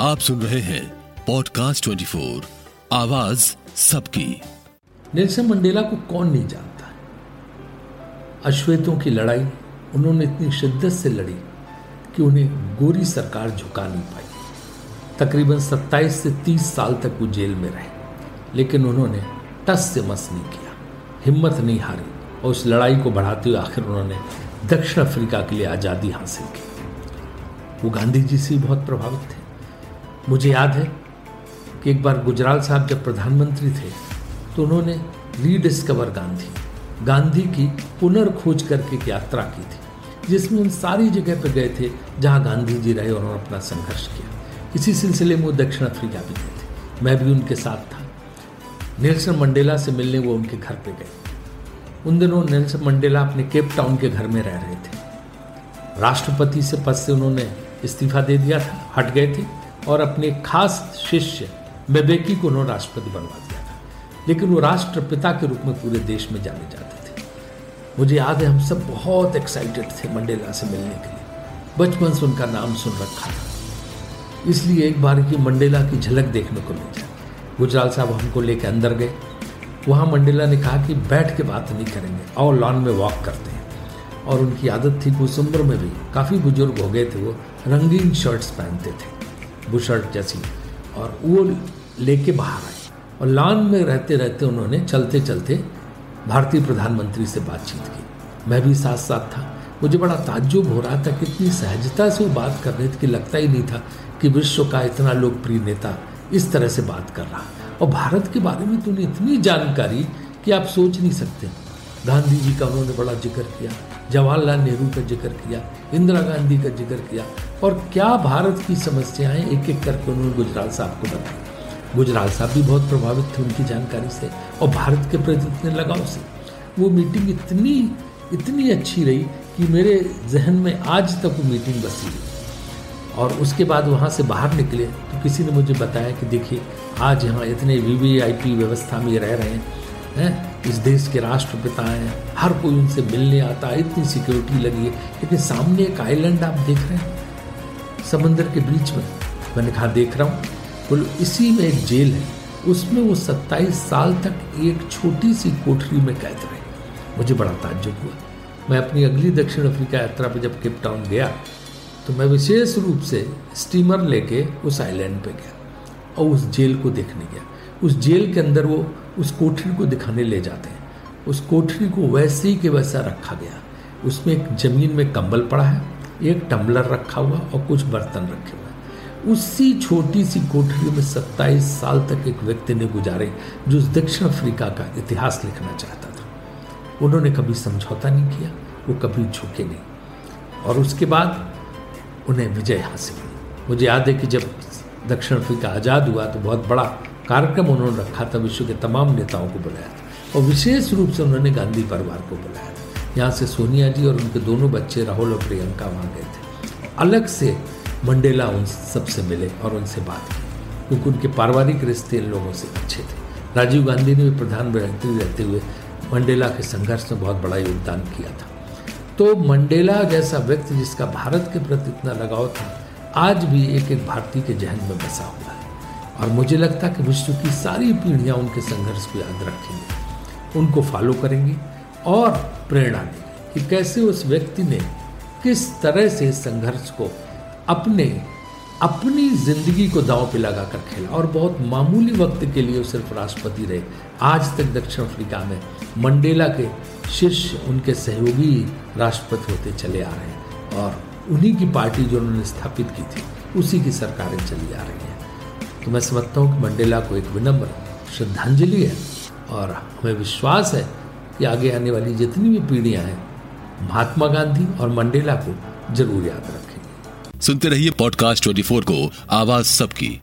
आप सुन रहे हैं पॉडकास्ट 24 आवाज़ सबकी। नेल्सन मंडेला को कौन नहीं जानता? अश्वेतों की लड़ाई, उन्होंने इतनी शिद्दत से लड़ी कि उन्हें गोरी सरकार झुका नहीं पाई। तकरीबन 27 से 30 साल तक वो जेल में रहे, लेकिन उन्होंने टस से मस नहीं किया, हिम्मत नहीं हारी और उस लड़ाई को बढ़ाते हुए आखिर उन्होंने दक्षिण अफ्रीका के लिए आज़ादी हासिल की। वो गांधी जी से बहुत प्रभावित थे। मुझे याद है कि एक बार गुजराल साहब जब प्रधानमंत्री थे तो उन्होंने रीडिस्कवर गांधी गांधी की पुनर्खोज करके एक यात्रा की थी, जिसमें उन सारी जगह पर गए थे जहाँ गांधी जी रहे और उन्होंने अपना संघर्ष किया। इसी सिलसिले में वो दक्षिण अफ्रीका भी गए थे। मैं भी उनके साथ था। नेल्सन मंडेला से मिलने वो उनके घर पे गए। उन दिनों नेल्सन मंडेला अपने केप टाउन के घर में रह रहे थे। राष्ट्रपति से पद से उन्होंने इस्तीफा दे दिया था, हट गए थे। और अपने खास शिष्य बेबेकी को उन्होंने राष्ट्रपति बनवा दिया था। लेकिन वो राष्ट्रपिता के रूप में पूरे देश में जाने जाते थे। मुझे याद है, हम सब बहुत एक्साइटेड थे मंडेला से मिलने के लिए। बचपन से उनका नाम सुन रखा था। इसलिए एक बार की मंडेला की झलक देखने को मिल जाए गुजराल साहब हमको लेके अंदर गए। वहाँ मंडेला ने कहा कि बैठ के बात नहीं करेंगे और लॉन में वॉक करते हैं। और उनकी आदत थी कि उस उम्र में भी। काफ़ी बुज़ुर्ग हो गए थे वो, रंगीन शर्ट्स पहनते थे। बुशर्ट जैसी और वो लेके बाहर आए। और लॉन में रहते रहते उन्होंने चलते चलते भारतीय प्रधानमंत्री से बातचीत की। मैं भी साथ साथ था। मुझे बड़ा ताज्जुब हो रहा था कितनी सहजता से वो बात कर रहे थे कि लगता ही नहीं था कि विश्व का इतना लोकप्रिय नेता इस तरह से बात कर रहा। और भारत के बारे में तो उन्हें इतनी जानकारी कि आप सोच नहीं सकते। गांधी जी का उन्होंने बड़ा ज़िक्र किया। जवाहरलाल नेहरू का ज़िक्र किया, इंदिरा गांधी का ज़िक्र किया, और क्या भारत की समस्याएँ एक एक करके उन्होंने गुजराल साहब को बताई। गुजराल साहब भी बहुत प्रभावित थे उनकी जानकारी से, और भारत के प्रति इतने लगाव से। वो मीटिंग इतनी इतनी अच्छी रही कि मेरे जहन में आज तक वो मीटिंग बसी रही और उसके बाद वहाँ से बाहर निकले तो किसी ने मुझे बताया कि देखिए, आज यहाँ इतने वीवीआईपी व्यवस्था में रह रहे हैं हैं। इस देश के राष्ट्रपिता हैं हर कोई उनसे मिलने आता है इतनी सिक्योरिटी लगी है। लेकिन सामने एक आइलैंड आप देख रहे हैं। समंदर के बीच में मैंने कहा देख रहा हूँ। बोलो इसी में एक जेल है। उसमें वो सत्ताईस साल तक एक छोटी सी कोठरी में कैद रहे। मुझे बड़ा ताज्जुब हुआ। मैं अपनी अगली दक्षिण अफ्रीका यात्रा पर जब केप टाउन गया तो मैं विशेष रूप से स्टीमर लेके उस आइलैंड पे गया और उस जेल को देखने गया। उस जेल के अंदर वो उस कोठरी को दिखाने ले जाते हैं। उस कोठरी को वैसे ही के वैसा रखा गया। उसमें एक ज़मीन में कंबल पड़ा है, एक टम्बलर रखा हुआ और कुछ बर्तन रखे हुए उसी छोटी सी कोठरी में सत्ताईस साल तक एक व्यक्ति ने गुजारे जो दक्षिण अफ्रीका का इतिहास लिखना चाहता था। उन्होंने कभी समझौता नहीं किया, वो कभी झुके नहीं। और उसके बाद उन्हें विजय हासिल हुई। मुझे याद है कि जब दक्षिण अफ्रीका आज़ाद हुआ तो बहुत बड़ा कार्यक्रम उन्होंने रखा था, विश्व के तमाम नेताओं को बुलाया था और विशेष रूप से उन्होंने गांधी परिवार को बुलाया था। यहाँ से सोनिया जी और उनके दोनों बच्चे राहुल और प्रियंका वहाँ गए थे। अलग से मंडेला उन सबसे मिले और उनसे बात की, क्योंकि उनके पारिवारिक रिश्ते इन लोगों से अच्छे थे। राजीव गांधी ने भी प्रधानमंत्री रहते हुए मंडेला के संघर्ष में बहुत बड़ा योगदान किया था। तो मंडेला जैसा व्यक्ति जिसका भारत के प्रति इतना लगाव था, आज भी एक एक भारतीय के जहन में बसा हुआ है। और मुझे लगता है कि विश्व की सारी पीढ़ियाँ उनके संघर्ष को याद रखेंगी, उनको फॉलो करेंगी और प्रेरणा देंगी कि कैसे उस व्यक्ति ने किस तरह से संघर्ष को अपने, अपनी ज़िंदगी को दांव पे लगा कर खेला। और बहुत मामूली वक्त के लिए सिर्फ़ राष्ट्रपति रहे। आज तक दक्षिण अफ्रीका में मंडेला के शिष्य उनके सहयोगी राष्ट्रपति होते चले आ रहे हैं और उन्हीं की पार्टी जो उन्होंने स्थापित की थी, उसी की सरकारें चली आ रही हैं। तो मैं समझता हूँ कि मंडेला को एक विनम्र श्रद्धांजलि है और हमें विश्वास है कि आगे आने वाली जितनी भी पीढ़ियाँ हैं, महात्मा गांधी और मंडेला को ज़रूर याद रखेंगे। सुनते रहिए पॉडकास्ट 24 को, आवाज़ सबकी।